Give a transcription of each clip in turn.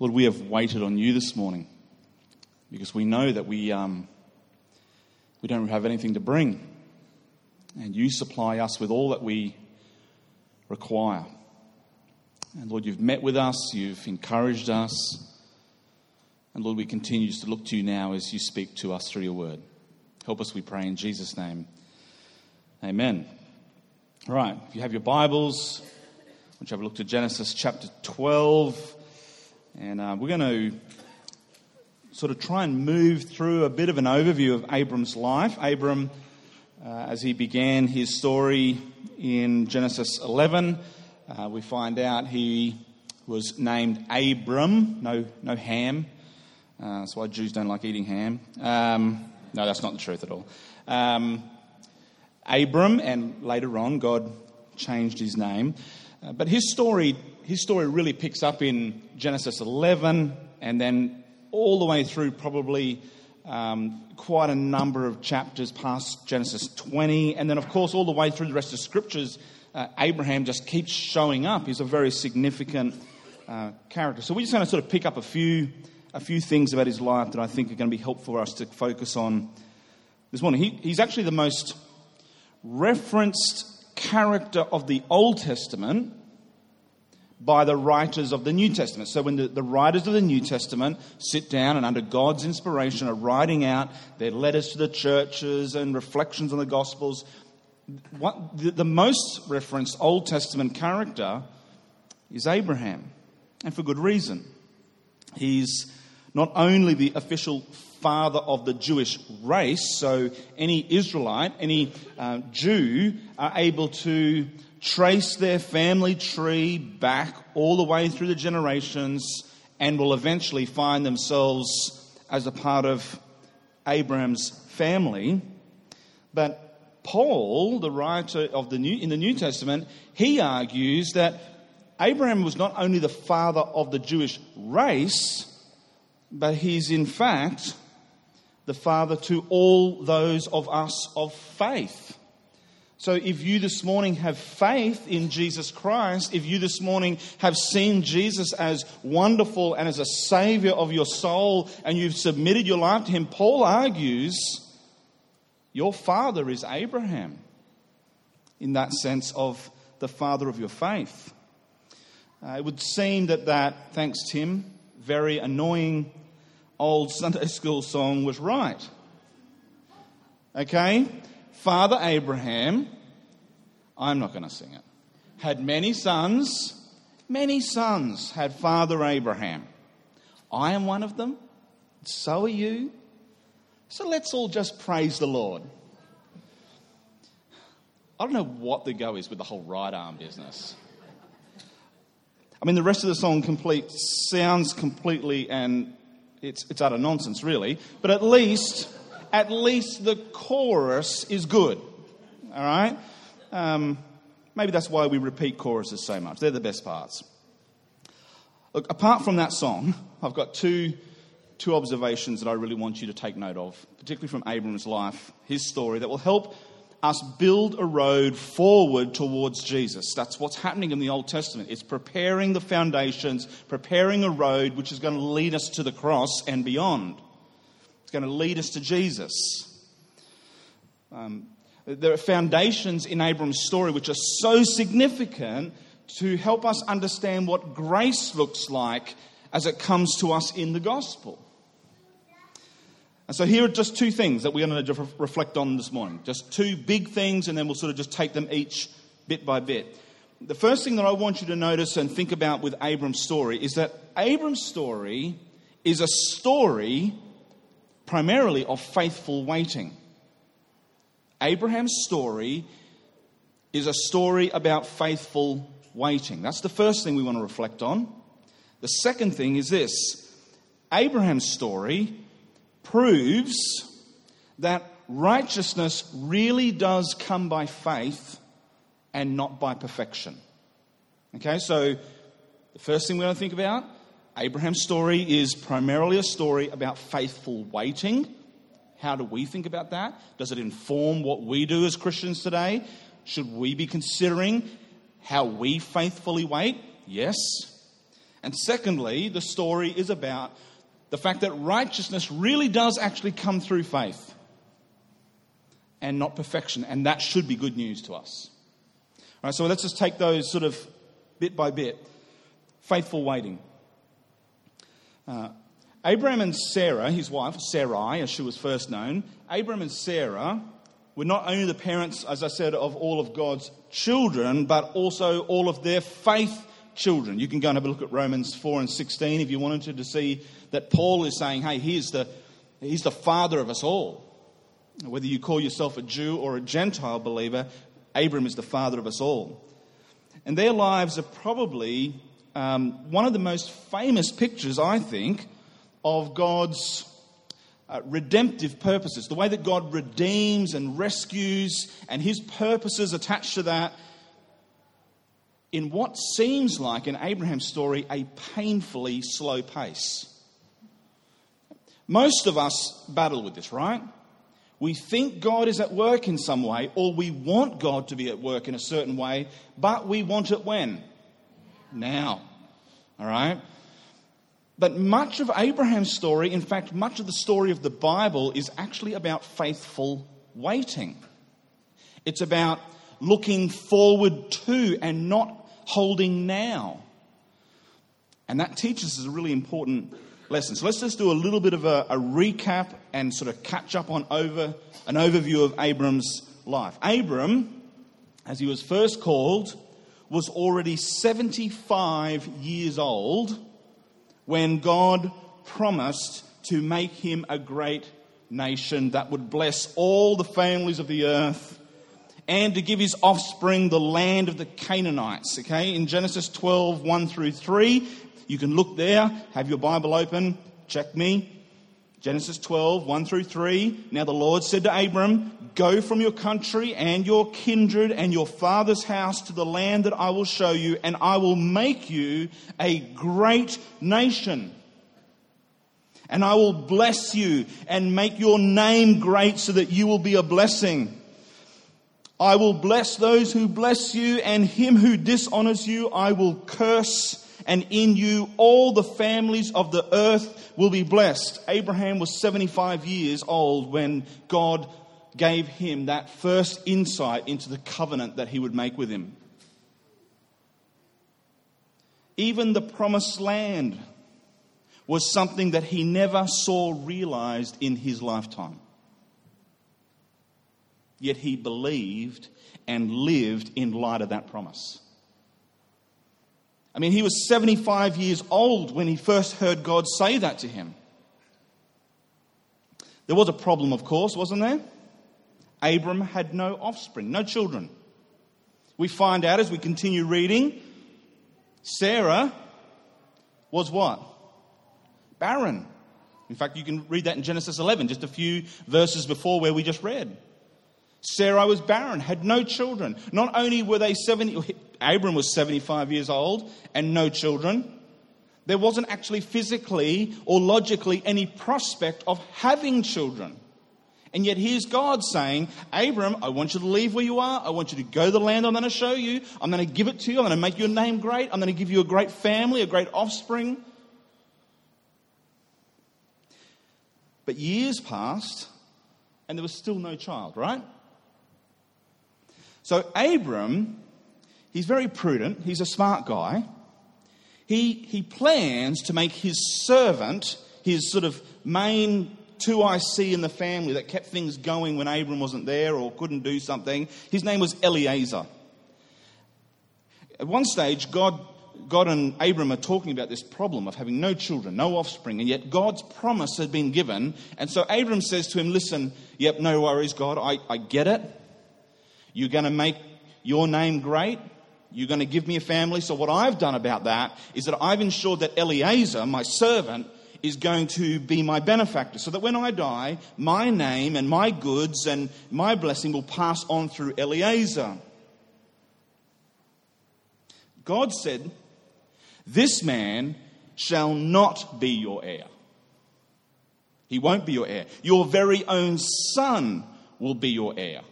Lord, we have waited on you this morning because we know that we, um, we don't have anything to bring. And you supply us with all that we require. And Lord, you've met with us, you've encouraged us. And Lord, we continue to look to you now as you speak to us through your word. Help us, we pray, in Jesus' name. Amen. All right, if you have your Bibles, which have a look to Genesis chapter 12. And uh, we're going to sort of try and move through a bit of an overview of Abram's life. Abram, uh, as he began his story in Genesis 11, uh, we find out he was named Abram, no, no ham. Uh, that's why Jews don't like eating ham. Um, no, that's not the truth at all. Um, Abram, and later on, God changed his name. Uh, but his story, his story really picks up in Genesis 11 and then all the way through probably um, quite a number of chapters past Genesis 20. And then, of course, all the way through the rest of the scriptures, uh, Abraham just keeps showing up. He's a very significant uh, character. So we're just going to sort of pick up a few a few things about his life that I think are going to be helpful for us to focus on this morning. He, he's actually the most referenced character of the Old Testament by the writers of the New Testament. So when the, the, writers of the New Testament sit down and under God's inspiration are writing out their letters to the churches and reflections on the Gospels, what, the, the most referenced Old Testament character is Abraham, and for good reason. He's not only the official father of the Jewish race, so any Israelite, any uh, Jew are able to trace their family tree back all the way through the generations and will eventually find themselves as a part of Abraham's family. But Paul, the writer of the New, in the New Testament, he argues that Abraham was not only the father of the Jewish race, but he's in fact the father to all those of us of faith. So, if you this morning have faith in Jesus Christ, if you this morning have seen Jesus as wonderful and as a savior of your soul, and you've submitted your life to him, Paul argues your father is Abraham, in that sense of the father of your faith. Uh, it would seem that that, thanks Tim, very annoying old Sunday school song was right. Okay? Father Abraham, I'm not going to sing it, had many sons. Many sons had Father Abraham. I am one of them. So are you. So let's all just praise the Lord. I don't know what the go is with the whole right arm business. I mean, the rest of the song complete sounds completely and it's, it's utter nonsense, really. But at least, at least the chorus is good. All right? Um, maybe that's why we repeat choruses so much. They're the best parts. Look, apart from that song, I've got two, two observations that I really want you to take note of, particularly from Abram's life, his story, that will help us build a road forward towards Jesus. That's what's happening in the Old Testament. It's preparing the foundations, preparing a road which is going to lead us to the cross and beyond. It's going to lead us to Jesus. Um, there are foundations in Abram's story which are so significant to help us understand what grace looks like as it comes to us in the gospel. And so here are just two things that we're going to reflect on this morning. Just two big things, and then we'll sort of just take them each bit by bit. The first thing that I want you to notice and think about with Abram's story is that Abram's story is a story primarily of faithful waiting. Abraham's story is a story about faithful waiting. That's the first thing we want to reflect on. The second thing is this Abraham's story proves that righteousness really does come by faith and not by perfection. Okay, so the first thing we want to think about Abraham's story is primarily a story about faithful waiting. How do we think about that? Does it inform what we do as Christians today? Should we be considering how we faithfully wait? Yes. And secondly, the story is about the fact that righteousness really does actually come through faith and not perfection. And that should be good news to us. All right, so let's just take those sort of bit by bit. Faithful waiting. Uh, Abraham and Sarah, his wife, Sarai, as she was first known, Abraham and Sarah were not only the parents, as I said, of all of God's children, but also all of their faith children. You can go and have a look at Romans 4 and 16 if you wanted to, to see that Paul is saying, hey, he's the, he's the father of us all. Whether you call yourself a Jew or a Gentile believer, Abram is the father of us all. And their lives are probably um, one of the most famous pictures, I think, of God's uh, redemptive purposes, the way that God redeems and rescues, and his purposes attached to that, in what seems like, in Abraham's story, a painfully slow pace. Most of us battle with this, right? We think God is at work in some way, or we want God to be at work in a certain way, but we want it when? Now. All right? But much of Abraham's story, in fact, much of the story of the Bible, is actually about faithful waiting. It's about looking forward to and not holding now. And that teaches us a really important lesson. So let's just do a little bit of a, a recap and sort of catch up on over an overview of Abram's life. Abram, as he was first called, was already 75 years old when God promised to make him a great nation that would bless all the families of the earth and to give his offspring the land of the Canaanites. Okay, in Genesis 12, 1 through 3, you can look there, have your Bible open, check me. Genesis 12, 1 through 3. Now the Lord said to Abram, Go from your country and your kindred and your father's house to the land that I will show you, and I will make you a great nation. And I will bless you and make your name great so that you will be a blessing. I will bless those who bless you, and him who dishonors you I will curse, and in you all the families of the earth will be blessed. Abraham was 75 years old when God gave him that first insight into the covenant that he would make with him. Even the promised land was something that he never saw realized in his lifetime. Yet he believed and lived in light of that promise. I mean, he was 75 years old when he first heard God say that to him. There was a problem, of course, wasn't there? Abram had no offspring, no children. We find out as we continue reading, Sarah was what? Barren. In fact, you can read that in Genesis 11, just a few verses before where we just read. Sarah was barren, had no children. Not only were they 70, Abram was 75 years old and no children, there wasn't actually physically or logically any prospect of having children. And yet here's God saying, Abram, I want you to leave where you are. I want you to go to the land I'm going to show you. I'm going to give it to you. I'm going to make your name great. I'm going to give you a great family, a great offspring. But years passed, and there was still no child, right? So Abram, he's very prudent. He's a smart guy. He, he plans to make his servant, his sort of main two I see in the family that kept things going when Abram wasn't there or couldn't do something. His name was Eliezer. At one stage, God, God and Abram are talking about this problem of having no children, no offspring, and yet God's promise had been given. And so Abram says to him, Listen, yep, no worries, God, I, I get it. You're going to make your name great. You're going to give me a family. So, what I've done about that is that I've ensured that Eliezer, my servant, is going to be my benefactor. So that when I die, my name and my goods and my blessing will pass on through Eliezer. God said, This man shall not be your heir. He won't be your heir. Your very own son will be your heir.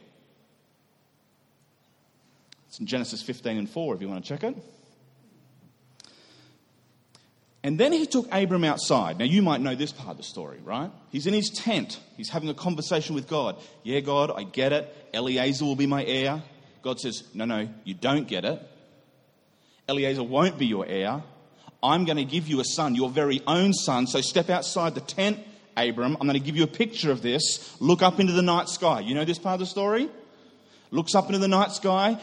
It's in Genesis 15 and 4 if you want to check it. And then he took Abram outside. Now, you might know this part of the story, right? He's in his tent. He's having a conversation with God. Yeah, God, I get it. Eliezer will be my heir. God says, No, no, you don't get it. Eliezer won't be your heir. I'm going to give you a son, your very own son. So step outside the tent, Abram. I'm going to give you a picture of this. Look up into the night sky. You know this part of the story? Looks up into the night sky.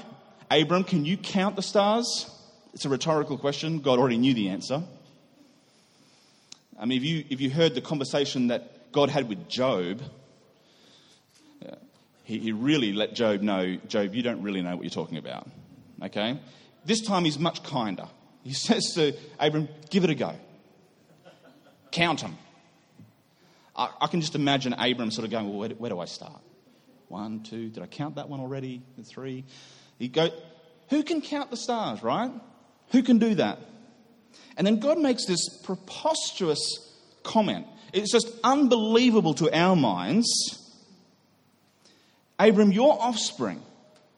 Abram, can you count the stars? It's a rhetorical question. God already knew the answer. I mean, if you, if you heard the conversation that God had with Job, uh, he, he really let Job know, Job, you don't really know what you're talking about. Okay? This time he's much kinder. He says to Abram, give it a go. Count them. I, I can just imagine Abram sort of going, well, where, where do I start? One, two, did I count that one already? The three. He go, who can count the stars, right? Who can do that? And then God makes this preposterous comment. It's just unbelievable to our minds. Abram, your offspring,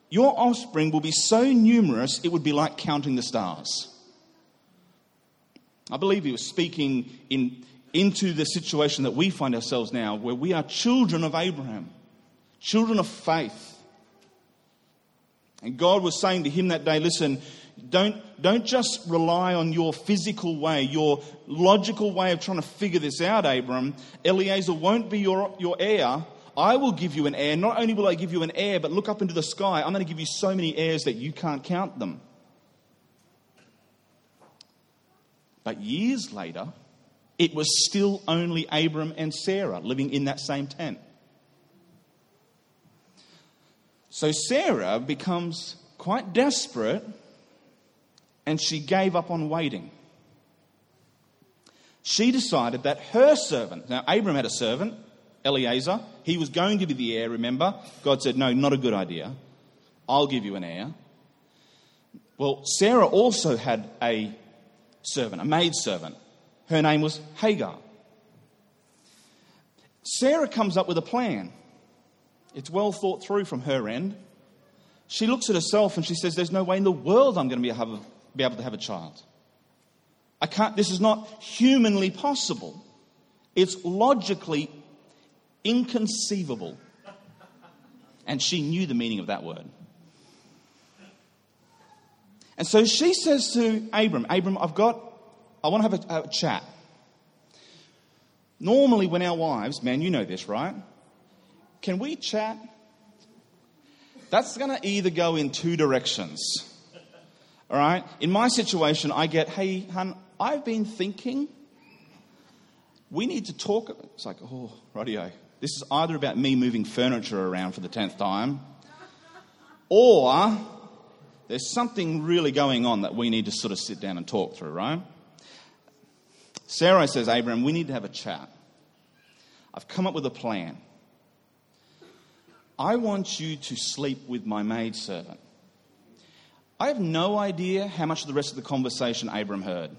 your offspring will be so numerous it would be like counting the stars. I believe he was speaking in, into the situation that we find ourselves now, where we are children of Abraham, children of faith. And God was saying to him that day, listen, don't, don't just rely on your physical way, your logical way of trying to figure this out, Abram. Eliezer won't be your, your heir. I will give you an heir. Not only will I give you an heir, but look up into the sky. I'm going to give you so many heirs that you can't count them. But years later, it was still only Abram and Sarah living in that same tent. So Sarah becomes quite desperate and she gave up on waiting. She decided that her servant, now Abram had a servant, Eliezer, he was going to be the heir, remember? God said, No, not a good idea. I'll give you an heir. Well, Sarah also had a servant, a maid servant. Her name was Hagar. Sarah comes up with a plan. It's well thought through from her end. She looks at herself and she says, There's no way in the world I'm going to be, be able to have a child. I can't, this is not humanly possible. It's logically inconceivable. And she knew the meaning of that word. And so she says to Abram, Abram, I've got, I want to have a, a chat. Normally, when our wives, man, you know this, right? Can we chat? That's going to either go in two directions. All right? In my situation, I get, hey, hun, I've been thinking. We need to talk. It's like, oh, radio. This is either about me moving furniture around for the tenth time, or there's something really going on that we need to sort of sit down and talk through, right? Sarah says, Abraham, we need to have a chat. I've come up with a plan. I want you to sleep with my maidservant. I have no idea how much of the rest of the conversation Abram heard.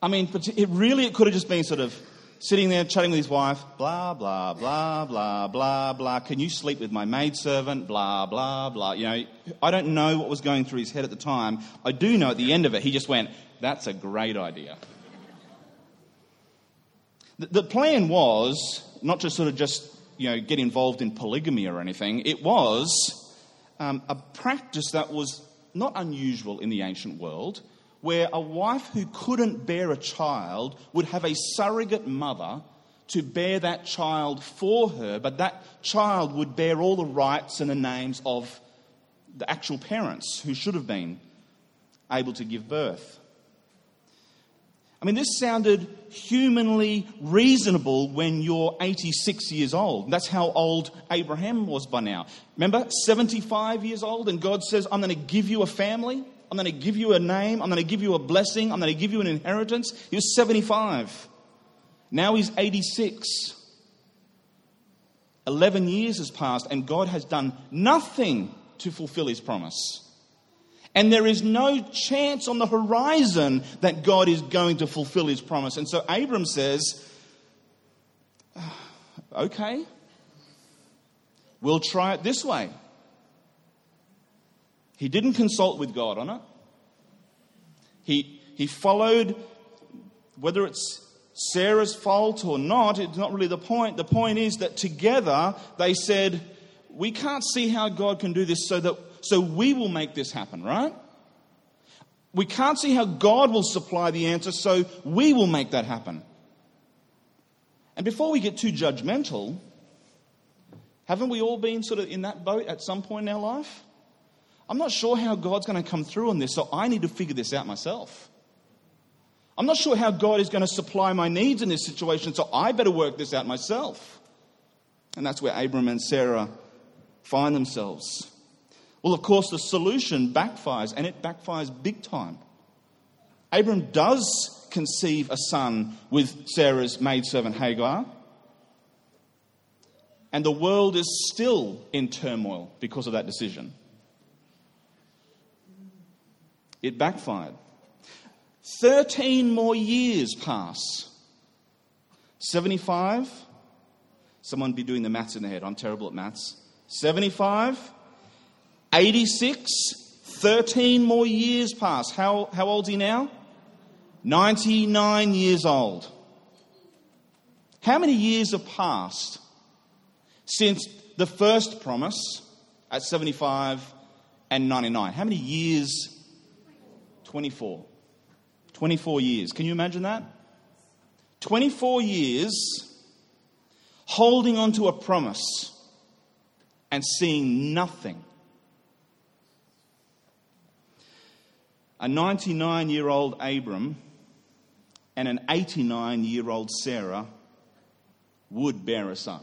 I mean, but it really it could have just been sort of sitting there chatting with his wife, blah, blah, blah, blah, blah, blah. Can you sleep with my maidservant? Blah, blah, blah. You know, I don't know what was going through his head at the time. I do know at the end of it, he just went, that's a great idea. The, the plan was not to sort of just you know, get involved in polygamy or anything. It was um, a practice that was not unusual in the ancient world, where a wife who couldn't bear a child would have a surrogate mother to bear that child for her, but that child would bear all the rights and the names of the actual parents who should have been able to give birth. I mean, this sounded humanly reasonable when you're 86 years old. That's how old Abraham was by now. Remember, 75 years old, and God says, I'm going to give you a family, I'm going to give you a name, I'm going to give you a blessing, I'm going to give you an inheritance. He was 75. Now he's 86. 11 years has passed, and God has done nothing to fulfill his promise. And there is no chance on the horizon that God is going to fulfill his promise. And so Abram says, ah, okay, we'll try it this way. He didn't consult with God on it. He, he followed, whether it's Sarah's fault or not, it's not really the point. The point is that together they said, We can't see how God can do this, so that so we will make this happen, right? We can't see how God will supply the answer, so we will make that happen. And before we get too judgmental, haven't we all been sort of in that boat at some point in our life? I'm not sure how God's going to come through on this, so I need to figure this out myself. I'm not sure how God is going to supply my needs in this situation, so I better work this out myself. And that's where Abram and Sarah find themselves. Well, of course, the solution backfires, and it backfires big time. Abram does conceive a son with Sarah's maidservant Hagar, and the world is still in turmoil because of that decision. It backfired. 13 more years pass. 75. Someone be doing the maths in their head. I'm terrible at maths. 75. 86. 13 more years pass. How, how old's he now? 99 years old. How many years have passed since the first promise at 75 and 99? How many years? 24. 24 years. Can you imagine that? 24 years holding on to a promise and seeing nothing. A 99 year old Abram and an 89 year old Sarah would bear a son.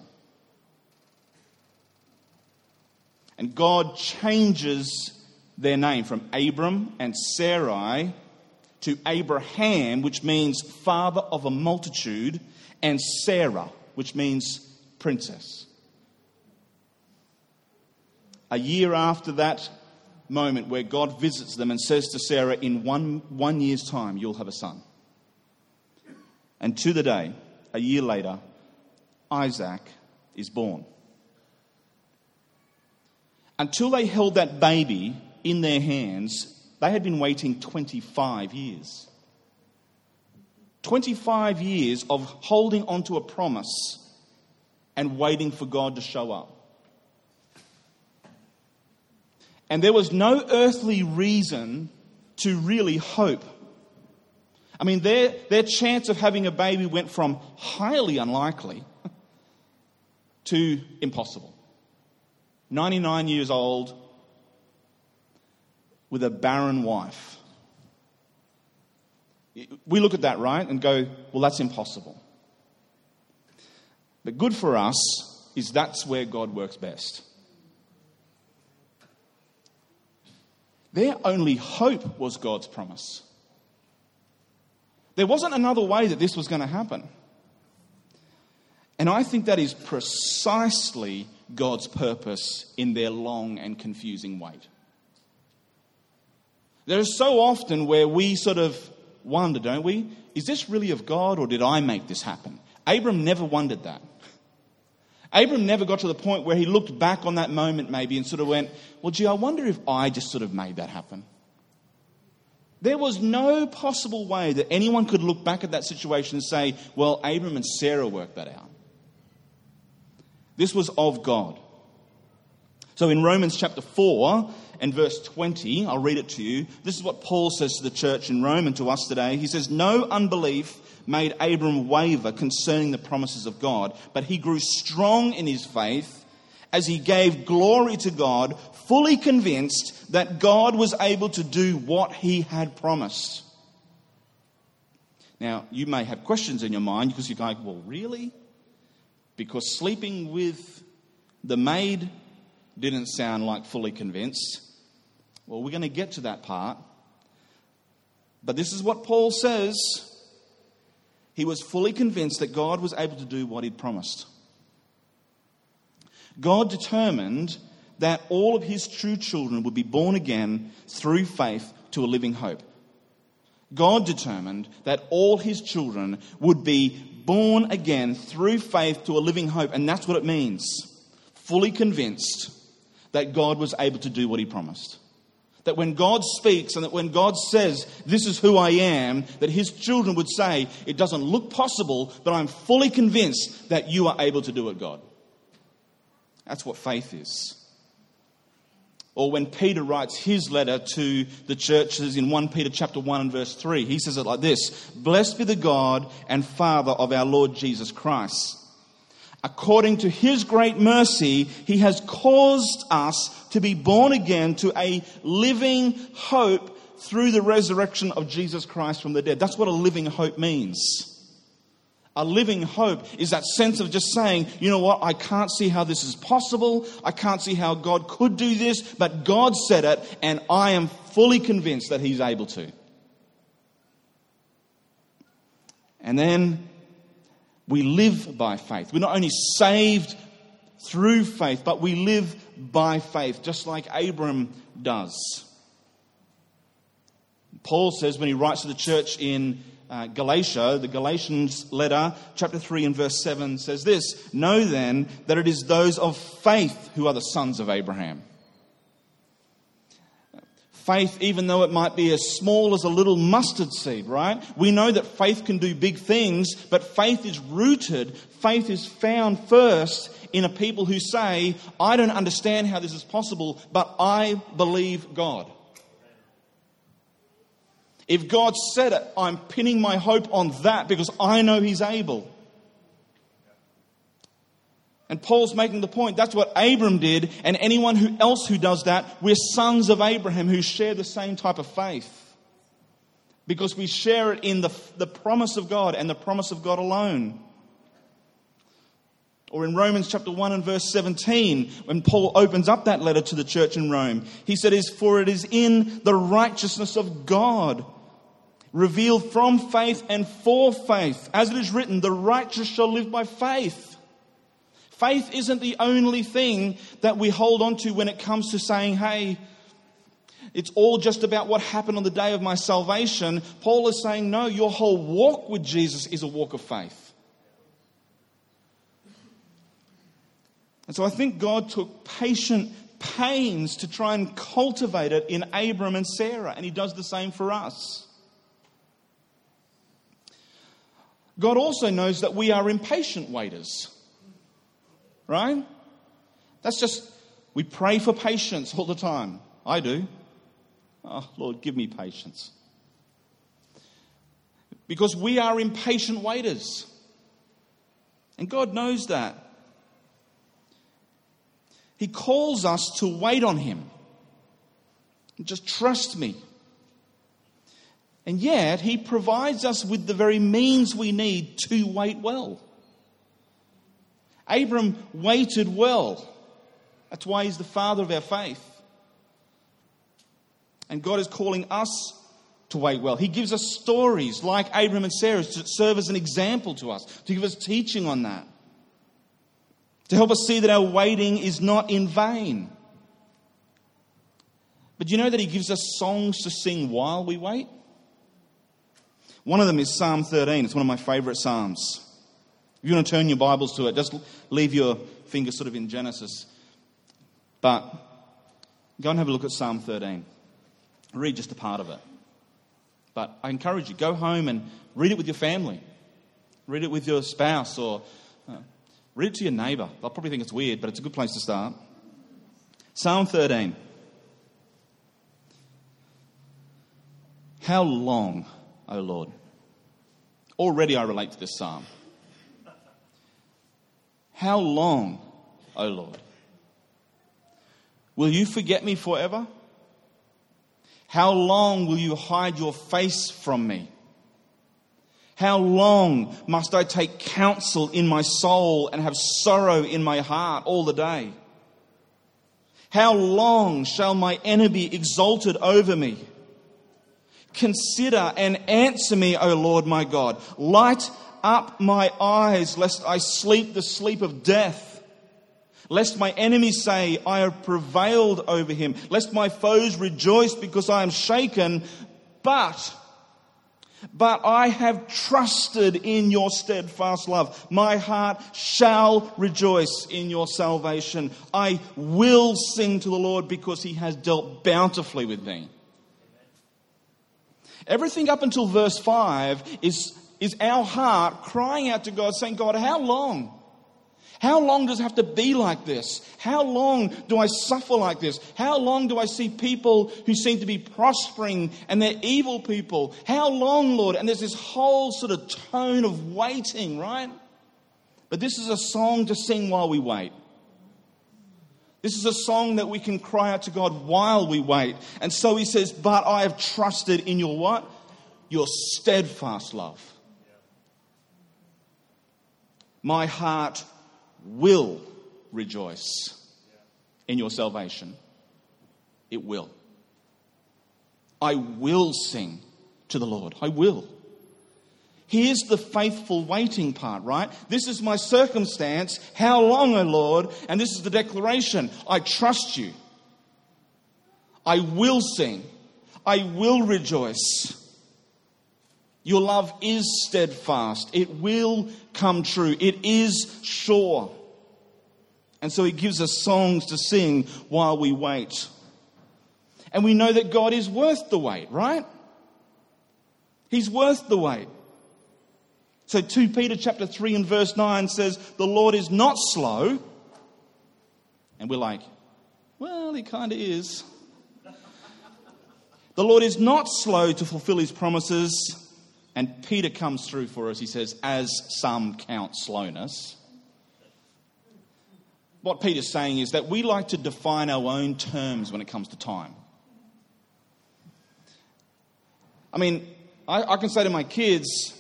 And God changes their name from Abram and Sarai to Abraham, which means father of a multitude, and Sarah, which means princess. A year after that moment where God visits them and says to Sarah, In one, one year's time, you'll have a son. And to the day, a year later, Isaac is born. Until they held that baby in their hands, they had been waiting 25 years. 25 years of holding onto a promise and waiting for God to show up. And there was no earthly reason to really hope. I mean, their, their chance of having a baby went from highly unlikely to impossible. 99 years old, with a barren wife. We look at that, right, and go, well, that's impossible. But good for us is that's where God works best. Their only hope was God's promise. There wasn't another way that this was going to happen. And I think that is precisely God's purpose in their long and confusing wait. There is so often where we sort of wonder, don't we? Is this really of God or did I make this happen? Abram never wondered that. Abram never got to the point where he looked back on that moment maybe and sort of went, well, gee, I wonder if I just sort of made that happen. There was no possible way that anyone could look back at that situation and say, well, Abram and Sarah worked that out. This was of God. So in Romans chapter 4, and verse 20, I'll read it to you. This is what Paul says to the church in Rome and to us today. He says, No unbelief made Abram waver concerning the promises of God, but he grew strong in his faith as he gave glory to God, fully convinced that God was able to do what he had promised. Now, you may have questions in your mind because you're going, well, really? Because sleeping with the maid didn't sound like fully convinced. Well, we're going to get to that part. But this is what Paul says. He was fully convinced that God was able to do what he'd promised. God determined that all of his true children would be born again through faith to a living hope. God determined that all his children would be born again through faith to a living hope. And that's what it means. Fully convinced that God was able to do what he promised. That when God speaks and that when God says, This is who I am, that his children would say, It doesn't look possible, but I'm fully convinced that you are able to do it, God. That's what faith is. Or when Peter writes his letter to the churches in 1 Peter chapter 1 and verse 3, he says it like this Blessed be the God and Father of our Lord Jesus Christ. According to his great mercy, he has caused us to be born again to a living hope through the resurrection of Jesus Christ from the dead. That's what a living hope means. A living hope is that sense of just saying, you know what, I can't see how this is possible. I can't see how God could do this, but God said it, and I am fully convinced that He's able to. And then we live by faith. We're not only saved through faith, but we live by faith, just like Abram does. Paul says when he writes to the church in uh, Galatia, the Galatians letter, chapter 3 and verse 7 says this Know then that it is those of faith who are the sons of Abraham. Faith, even though it might be as small as a little mustard seed, right? We know that faith can do big things, but faith is rooted, faith is found first in a people who say, I don't understand how this is possible, but I believe God. If God said it, I'm pinning my hope on that because I know He's able. And Paul's making the point that's what Abram did, and anyone who else who does that, we're sons of Abraham who share the same type of faith. Because we share it in the, the promise of God and the promise of God alone. Or in Romans chapter 1 and verse 17, when Paul opens up that letter to the church in Rome, he said, is For it is in the righteousness of God revealed from faith and for faith. As it is written, the righteous shall live by faith. Faith isn't the only thing that we hold on to when it comes to saying, hey, it's all just about what happened on the day of my salvation. Paul is saying, no, your whole walk with Jesus is a walk of faith. And so I think God took patient pains to try and cultivate it in Abram and Sarah, and he does the same for us. God also knows that we are impatient waiters. Right? That's just, we pray for patience all the time. I do. Oh, Lord, give me patience. Because we are impatient waiters. And God knows that. He calls us to wait on Him. Just trust me. And yet, He provides us with the very means we need to wait well. Abram waited well. That's why he's the father of our faith. And God is calling us to wait well. He gives us stories like Abram and Sarah to serve as an example to us, to give us teaching on that, to help us see that our waiting is not in vain. But you know that He gives us songs to sing while we wait? One of them is Psalm 13. It's one of my favorite Psalms. If you want to turn your Bibles to it, just leave your finger sort of in Genesis. But go and have a look at Psalm 13. Read just a part of it. But I encourage you, go home and read it with your family. Read it with your spouse or uh, read it to your neighbour. They'll probably think it's weird, but it's a good place to start. Psalm 13. How long O Lord. Already I relate to this psalm. How long, O Lord? Will you forget me forever? How long will you hide your face from me? How long must I take counsel in my soul and have sorrow in my heart all the day? How long shall my enemy exalted over me? Consider and answer me, O Lord my God. Light up my eyes, lest I sleep the sleep of death. Lest my enemies say, I have prevailed over him. Lest my foes rejoice because I am shaken. But But I have trusted in your steadfast love. My heart shall rejoice in your salvation. I will sing to the Lord because he has dealt bountifully with me. Everything up until verse 5 is, is our heart crying out to God, saying, God, how long? How long does it have to be like this? How long do I suffer like this? How long do I see people who seem to be prospering and they're evil people? How long, Lord? And there's this whole sort of tone of waiting, right? But this is a song to sing while we wait. This is a song that we can cry out to God while we wait. And so he says, But I have trusted in your what? Your steadfast love. My heart will rejoice in your salvation. It will. I will sing to the Lord. I will. Here's the faithful waiting part, right? This is my circumstance. How long, O Lord? And this is the declaration I trust you. I will sing. I will rejoice. Your love is steadfast. It will come true. It is sure. And so he gives us songs to sing while we wait. And we know that God is worth the wait, right? He's worth the wait. So 2 Peter chapter 3 and verse 9 says, The Lord is not slow. And we're like, well, he kind of is. The Lord is not slow to fulfill his promises, and Peter comes through for us. He says, as some count slowness. What Peter's saying is that we like to define our own terms when it comes to time. I mean, I, I can say to my kids,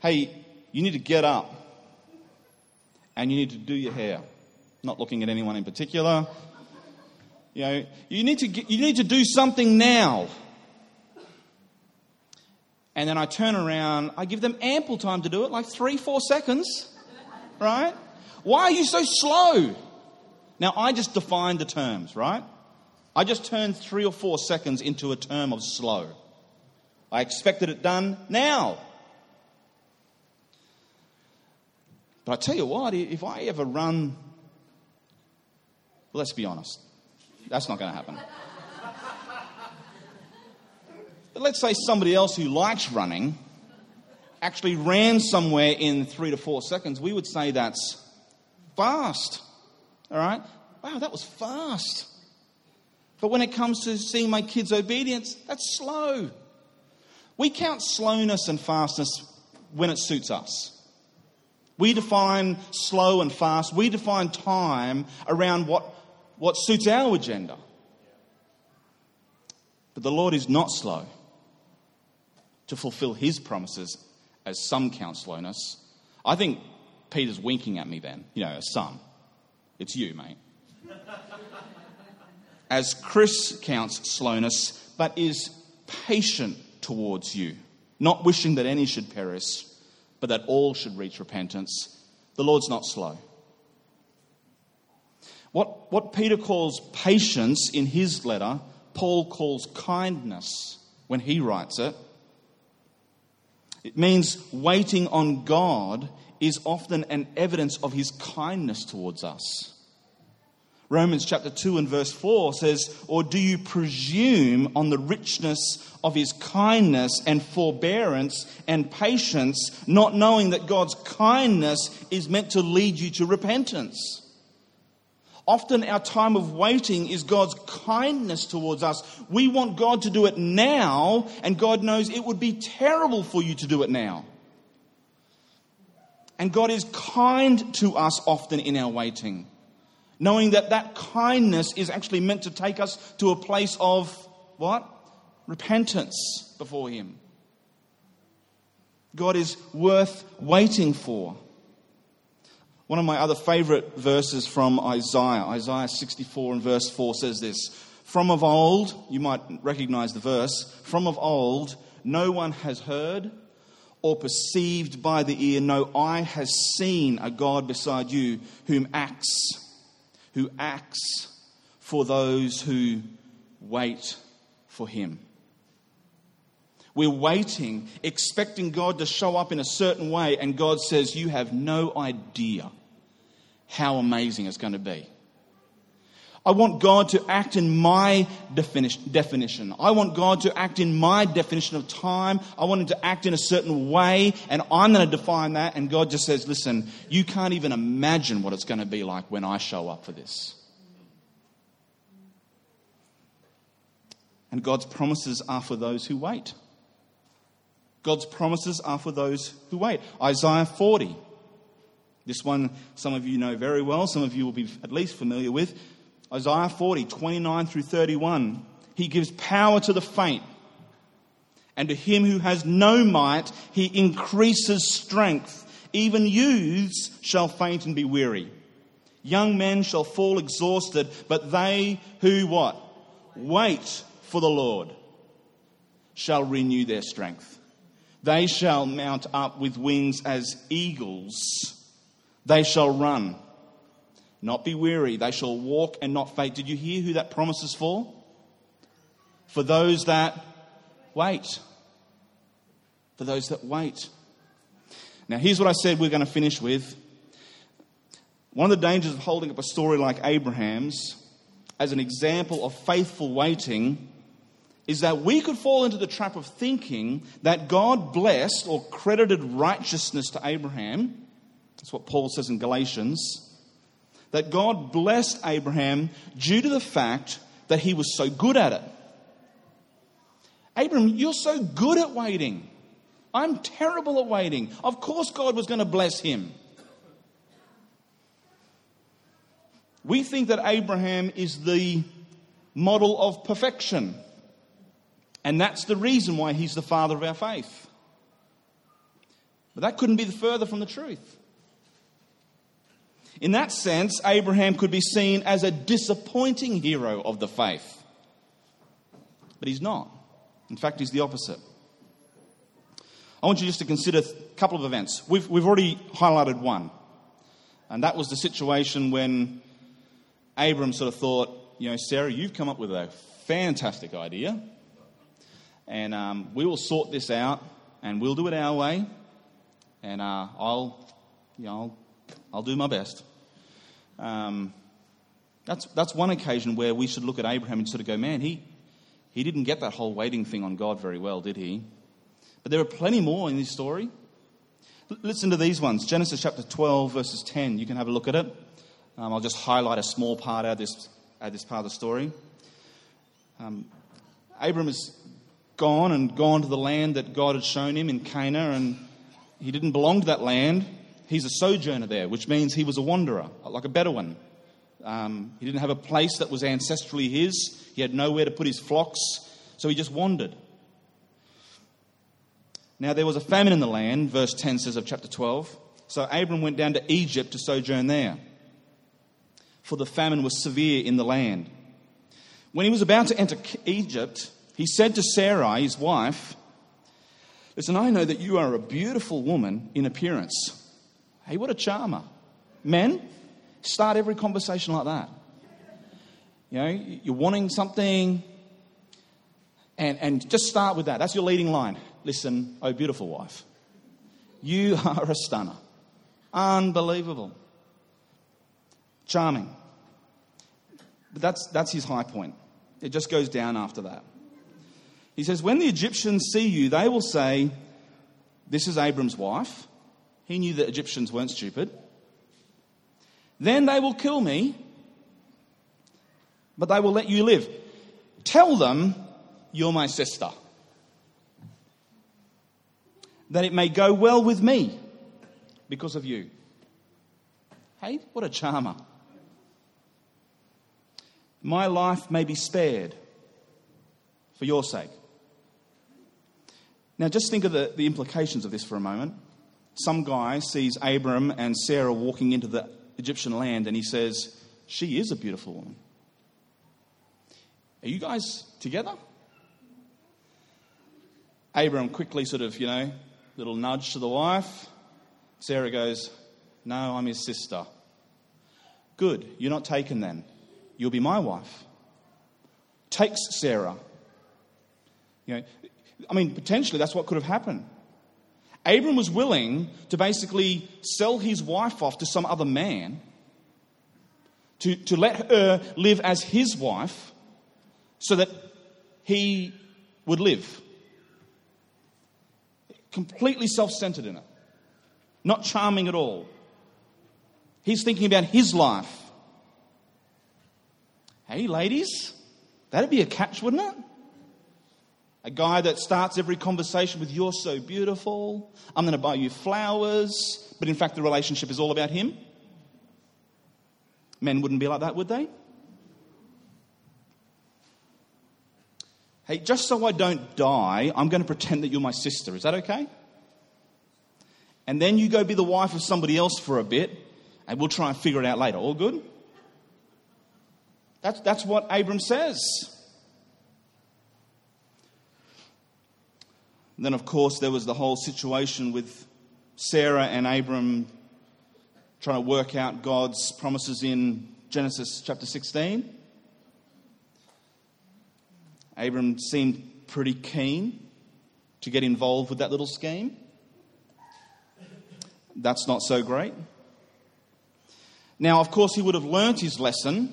hey, you need to get up and you need to do your hair. Not looking at anyone in particular. You know, you need to, get, you need to do something now. And then I turn around, I give them ample time to do it, like three, four seconds, right? Why are you so slow? Now, I just defined the terms, right? I just turned three or four seconds into a term of slow. I expected it done now. But I tell you what, if I ever run, let's be honest, that's not going to happen. But let's say somebody else who likes running actually ran somewhere in three to four seconds, we would say that's fast. All right? Wow, that was fast. But when it comes to seeing my kids' obedience, that's slow. We count slowness and fastness when it suits us. We define slow and fast. We define time around what, what suits our agenda. But the Lord is not slow to fulfill his promises as some count slowness. I think Peter's winking at me then, you know, as some. It's you, mate. As Chris counts slowness, but is patient towards you, not wishing that any should perish, but that all should reach repentance. The Lord's not slow. What, what Peter calls patience in his letter, Paul calls kindness when he writes it. It means waiting on God is often an evidence of his kindness towards us. Romans chapter 2 and verse 4 says, Or do you presume on the richness of his kindness and forbearance and patience, not knowing that God's kindness is meant to lead you to repentance? Often our time of waiting is God's kindness towards us. We want God to do it now, and God knows it would be terrible for you to do it now. And God is kind to us often in our waiting knowing that that kindness is actually meant to take us to a place of what? Repentance before Him. God is worth waiting for. One of my other favorite verses from Isaiah, Isaiah 64 and verse 4 says this From of old, you might recognize the verse, from of old, no one has heard or perceived by the ear, no eye has seen a God beside you whom acts who acts for those who wait for him. We're waiting, expecting God to show up in a certain way, and God says, You have no idea how amazing it's going to be. I want God to act in my definition. I want God to act in my definition of time. I want Him to act in a certain way, and I'm going to define that. And God just says, Listen, you can't even imagine what it's going to be like when I show up for this. And God's promises are for those who wait. God's promises are for those who wait. Isaiah 40. This one, some of you know very well, some of you will be at least familiar with. Isaiah 40, 29 through 31. He gives power to the faint, and to him who has no might, he increases strength. Even youths shall faint and be weary. Young men shall fall exhausted, but they who what? Wait for the Lord shall renew their strength. They shall mount up with wings as eagles. They shall run not be weary. They shall walk and not faint. Did you hear who that promise is for? For those that wait. For those that wait. Now, here's what I said we're going to finish with. One of the dangers of holding up a story like Abraham's as an example of faithful waiting is that we could fall into the trap of thinking that God blessed or credited righteousness to Abraham. That's what Paul says in Galatians that God blessed Abraham due to the fact that he was so good at it. Abraham, you're so good at waiting. I'm terrible at waiting. Of course, God was going to bless him. We think that Abraham is the model of perfection. And that's the reason why he's the father of our faith. But that couldn't be further from the truth. In that sense, Abraham could be seen as a disappointing hero of the faith. But he's not. In fact, he's the opposite. I want you just to consider a couple of events. We've, we've already highlighted one, and that was the situation when Abram sort of thought, you know, Sarah, you've come up with a fantastic idea, and um, we will sort this out, and we'll do it our way, and uh, I'll, you know, I'll, I'll do my best. Um, that's, that's one occasion where we should look at Abraham and sort of go, man, he, he didn't get that whole waiting thing on God very well, did he? But there are plenty more in this story. L- listen to these ones Genesis chapter 12, verses 10. You can have a look at it. Um, I'll just highlight a small part out of this, out of this part of the story. Um, Abram has gone and gone to the land that God had shown him in Canaan, and he didn't belong to that land he's a sojourner there, which means he was a wanderer, like a Bedouin. Um, he didn't have a place that was ancestrally his, he had nowhere to put his flocks, so he just wandered. Now, there was a famine in the land, verse 10 says of chapter 12. So Abram went down to Egypt to sojourn there, for the famine was severe in the land. When he was about to enter Egypt, he said to Sarai, his wife, Listen, I know that you are a beautiful woman in appearance. Hey, what a charmer. Men, start every conversation like that. You know, you're wanting something, and, and just start with that. That's your leading line. Listen, oh, beautiful wife, you are a stunner. Unbelievable. Charming. But that's, that's his high point. It just goes down after that. He says, When the Egyptians see you, they will say, This is Abram's wife. He knew that Egyptians weren't stupid. Then they will kill me, but they will let you live. Tell them you're my sister, that it may go well with me because of you. Hey, what a charmer. My life may be spared for your sake. Now, just think of the, the implications of this for a moment some guy sees Abram and Sarah walking into the Egyptian land and he says, She is a beautiful woman. Are you guys together? Abram quickly, sort of, you know, little nudge to the wife. Sarah goes, No, I'm his sister. Good, you're not taken then. You'll be my wife. Takes Sarah. You know, I mean, potentially that's what could have happened. Abram was willing to basically sell his wife off to some other man, to, to let her live as his wife, so that he would live. Completely self centered in it, not charming at all. He's thinking about his life. Hey, ladies, that'd be a catch, wouldn't it? A guy that starts every conversation with, You're so beautiful, I'm going to buy you flowers, but in fact, the relationship is all about him. Men wouldn't be like that, would they? Hey, just so I don't die, I'm going to pretend that you're my sister. Is that okay? And then you go be the wife of somebody else for a bit, and we'll try and figure it out later. All good? That's, that's what Abram says. And then, of course, there was the whole situation with Sarah and Abram trying to work out God's promises in Genesis chapter 16. Abram seemed pretty keen to get involved with that little scheme. That's not so great. Now, of course, he would have learnt his lesson.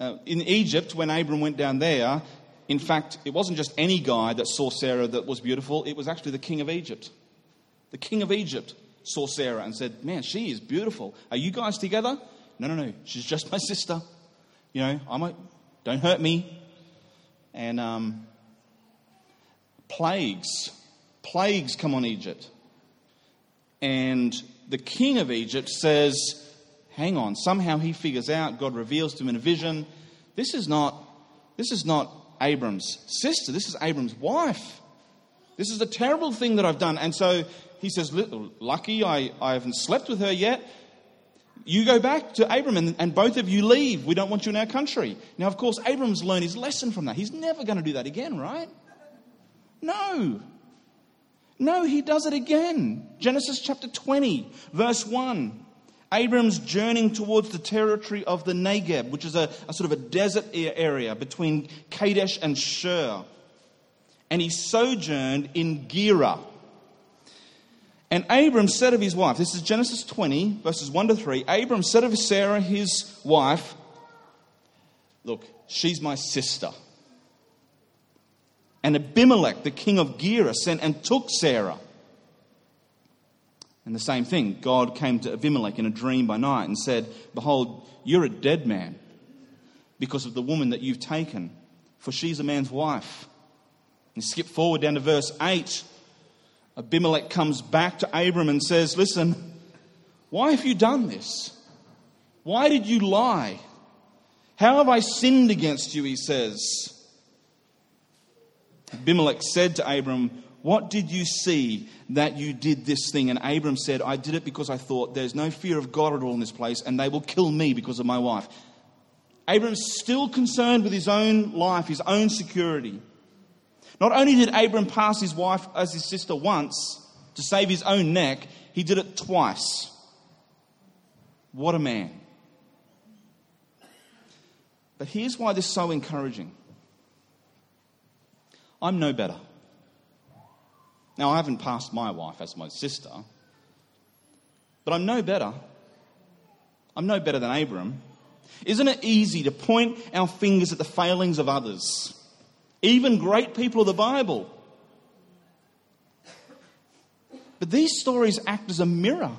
Uh, in Egypt, when Abram went down there, in fact, it wasn't just any guy that saw Sarah that was beautiful, it was actually the king of Egypt. The king of Egypt saw Sarah and said, Man, she is beautiful. Are you guys together? No, no, no. She's just my sister. You know, I might, don't hurt me. And um, plagues, plagues come on Egypt. And the king of Egypt says, Hang on, somehow he figures out, God reveals to him in a vision, this is not, this is not Abram's sister. This is Abram's wife. This is a terrible thing that I've done. And so he says, Lucky I, I haven't slept with her yet. You go back to Abram and, and both of you leave. We don't want you in our country. Now, of course, Abram's learned his lesson from that. He's never going to do that again, right? No. No, he does it again. Genesis chapter 20, verse 1. Abram's journeying towards the territory of the Negeb, which is a, a sort of a desert area between Kadesh and Shur. And he sojourned in Gerar. And Abram said of his wife, this is Genesis 20, verses 1 to 3. Abram said of Sarah, his wife, Look, she's my sister. And Abimelech, the king of Gerar, sent and took Sarah. And the same thing, God came to Abimelech in a dream by night and said, Behold, you're a dead man because of the woman that you've taken, for she's a man's wife. And skip forward down to verse 8. Abimelech comes back to Abram and says, Listen, why have you done this? Why did you lie? How have I sinned against you? He says. Abimelech said to Abram, What did you see that you did this thing? And Abram said, I did it because I thought there's no fear of God at all in this place, and they will kill me because of my wife. Abram's still concerned with his own life, his own security. Not only did Abram pass his wife as his sister once to save his own neck, he did it twice. What a man. But here's why this is so encouraging I'm no better. Now, I haven't passed my wife as my sister, but I'm no better. I'm no better than Abram. Isn't it easy to point our fingers at the failings of others, even great people of the Bible? But these stories act as a mirror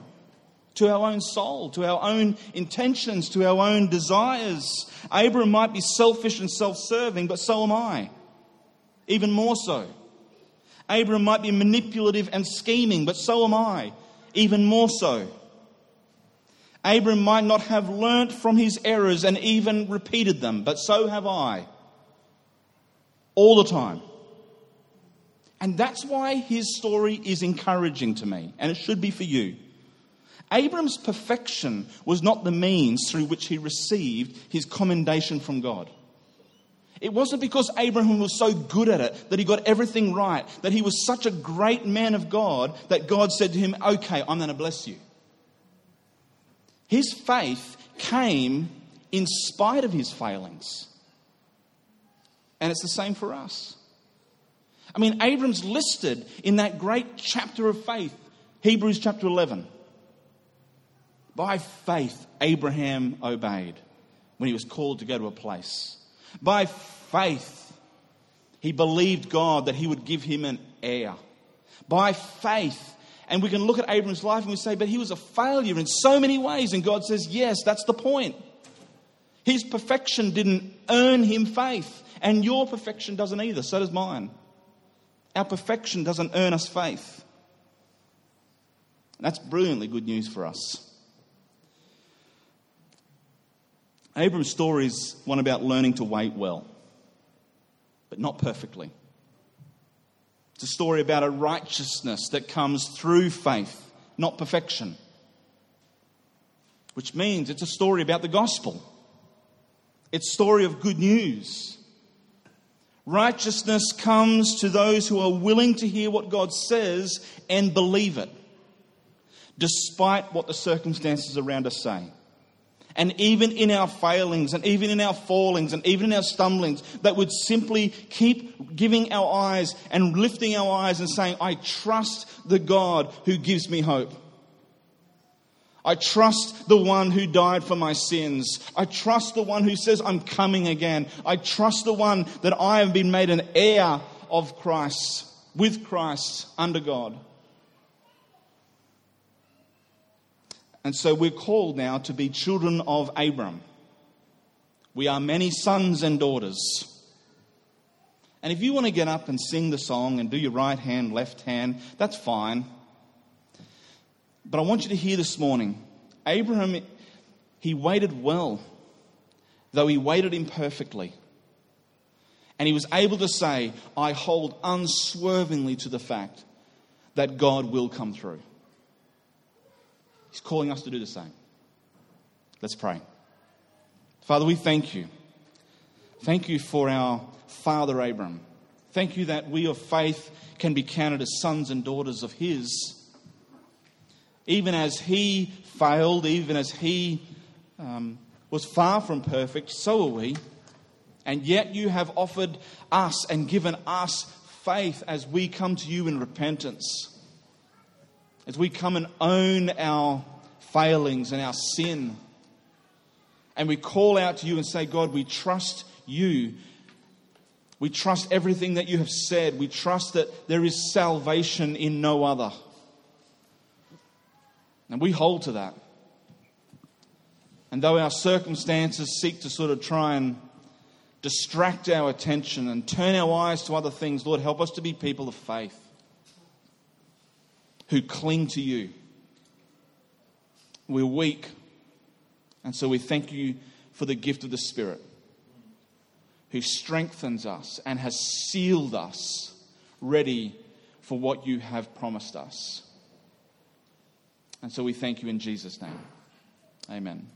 to our own soul, to our own intentions, to our own desires. Abram might be selfish and self serving, but so am I. Even more so. Abram might be manipulative and scheming, but so am I, even more so. Abram might not have learnt from his errors and even repeated them, but so have I. All the time. And that's why his story is encouraging to me, and it should be for you. Abram's perfection was not the means through which he received his commendation from God. It wasn't because Abraham was so good at it that he got everything right, that he was such a great man of God that God said to him, Okay, I'm going to bless you. His faith came in spite of his failings. And it's the same for us. I mean, Abram's listed in that great chapter of faith, Hebrews chapter 11. By faith, Abraham obeyed when he was called to go to a place. By faith, he believed God that he would give him an heir. By faith, and we can look at Abram's life and we say, but he was a failure in so many ways. And God says, yes, that's the point. His perfection didn't earn him faith, and your perfection doesn't either. So does mine. Our perfection doesn't earn us faith. That's brilliantly good news for us. Abram's story is one about learning to wait well, but not perfectly. It's a story about a righteousness that comes through faith, not perfection. Which means it's a story about the gospel. It's a story of good news. Righteousness comes to those who are willing to hear what God says and believe it, despite what the circumstances around us say. And even in our failings, and even in our fallings, and even in our stumblings, that would simply keep giving our eyes and lifting our eyes and saying, I trust the God who gives me hope. I trust the one who died for my sins. I trust the one who says, I'm coming again. I trust the one that I have been made an heir of Christ, with Christ, under God. And so we're called now to be children of Abram. We are many sons and daughters. And if you want to get up and sing the song and do your right hand, left hand, that's fine. But I want you to hear this morning Abraham, he waited well, though he waited imperfectly. And he was able to say, I hold unswervingly to the fact that God will come through. He's calling us to do the same. Let's pray. Father, we thank you. Thank you for our father Abram. Thank you that we of faith can be counted as sons and daughters of his. Even as he failed, even as he um, was far from perfect, so are we. And yet you have offered us and given us faith as we come to you in repentance as we come and own our failings and our sin, and we call out to you and say, God, we trust you. We trust everything that you have said. We trust that there is salvation in no other. And we hold to that. And though our circumstances seek to sort of try and distract our attention and turn our eyes to other things, Lord, help us to be people of faith who cling to you. We're weak, and so we thank you for the gift of the Spirit who strengthens us and has sealed us ready for what you have promised us. And so we thank you in Jesus' name. Amen.